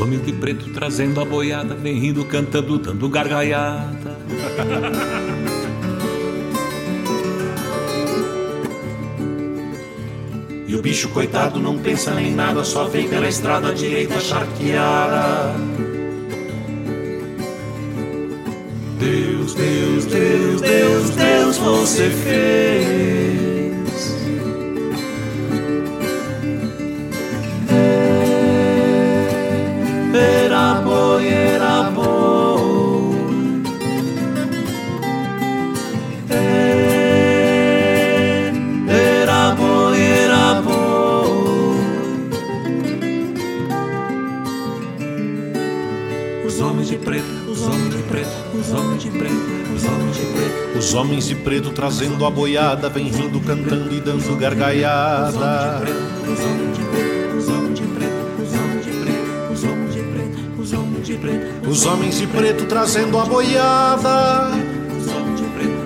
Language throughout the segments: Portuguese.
homens de preto trazendo a boiada, vem rindo, cantando, dando gargalhada. E o bicho coitado não pensa nem nada, só vem pela estrada direita charqueada. Deus, Deus, Deus, Deus, Deus, você fez. Os homens de preto, os homens de preto. Os homens de preto trazendo a boiada, vem rindo, cantando e dando gargalhada. Os homens de preto, os homens de preto, os homens de preto, os homens de preto, os homens de preto. Os homens de preto trazendo a boiada.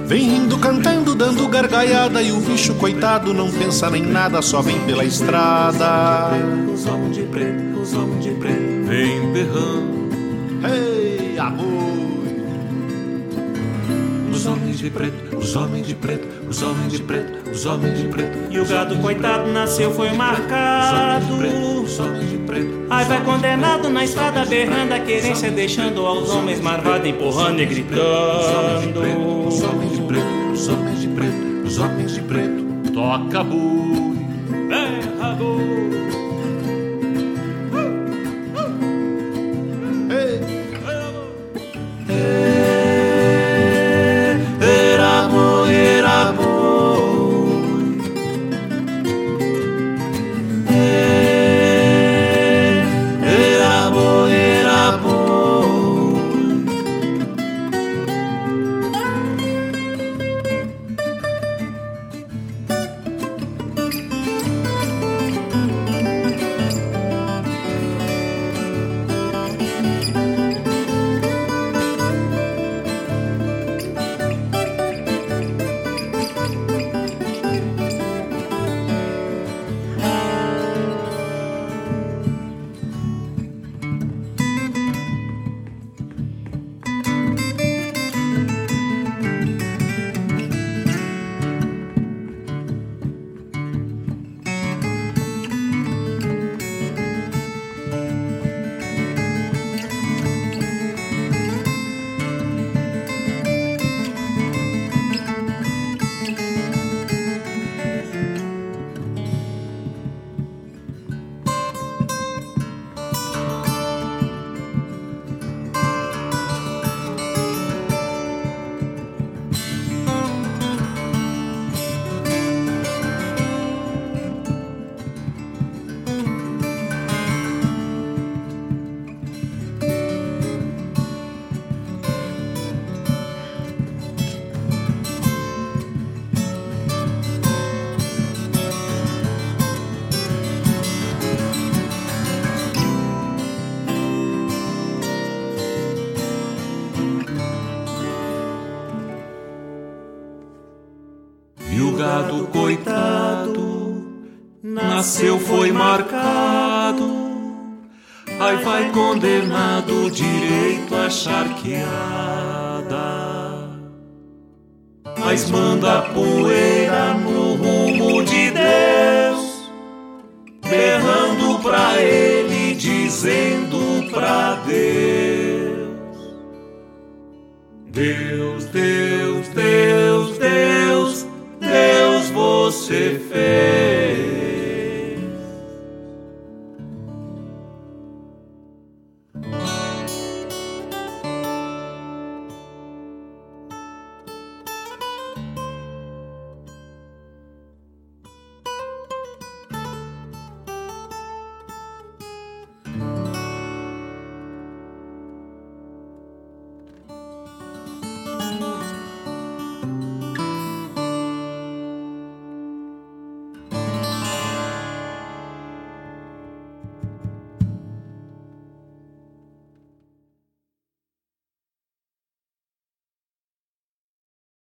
Vem rindo, cantando, dando gargalhada. E o bicho coitado não pensa nem nada, só vem pela estrada. os homens de preto, os homens de preto. Vem berrando. Ei, Os homens de preto, os homens de preto, os homens de preto, os homens de preto. E o gado coitado nasceu, foi marcado. Os homens de preto. Aí vai condenado na estrada berrando a querência, deixando aos homens marvados empurrando e gritando. Os homens de preto, os homens de preto, os homens de preto. Toca boi. O gado coitado nasceu, foi marcado. Aí vai condenado direito à charqueada. Mas manda poeira no rumo de Deus, berrando pra ele, dizendo pra Deus. Yeah.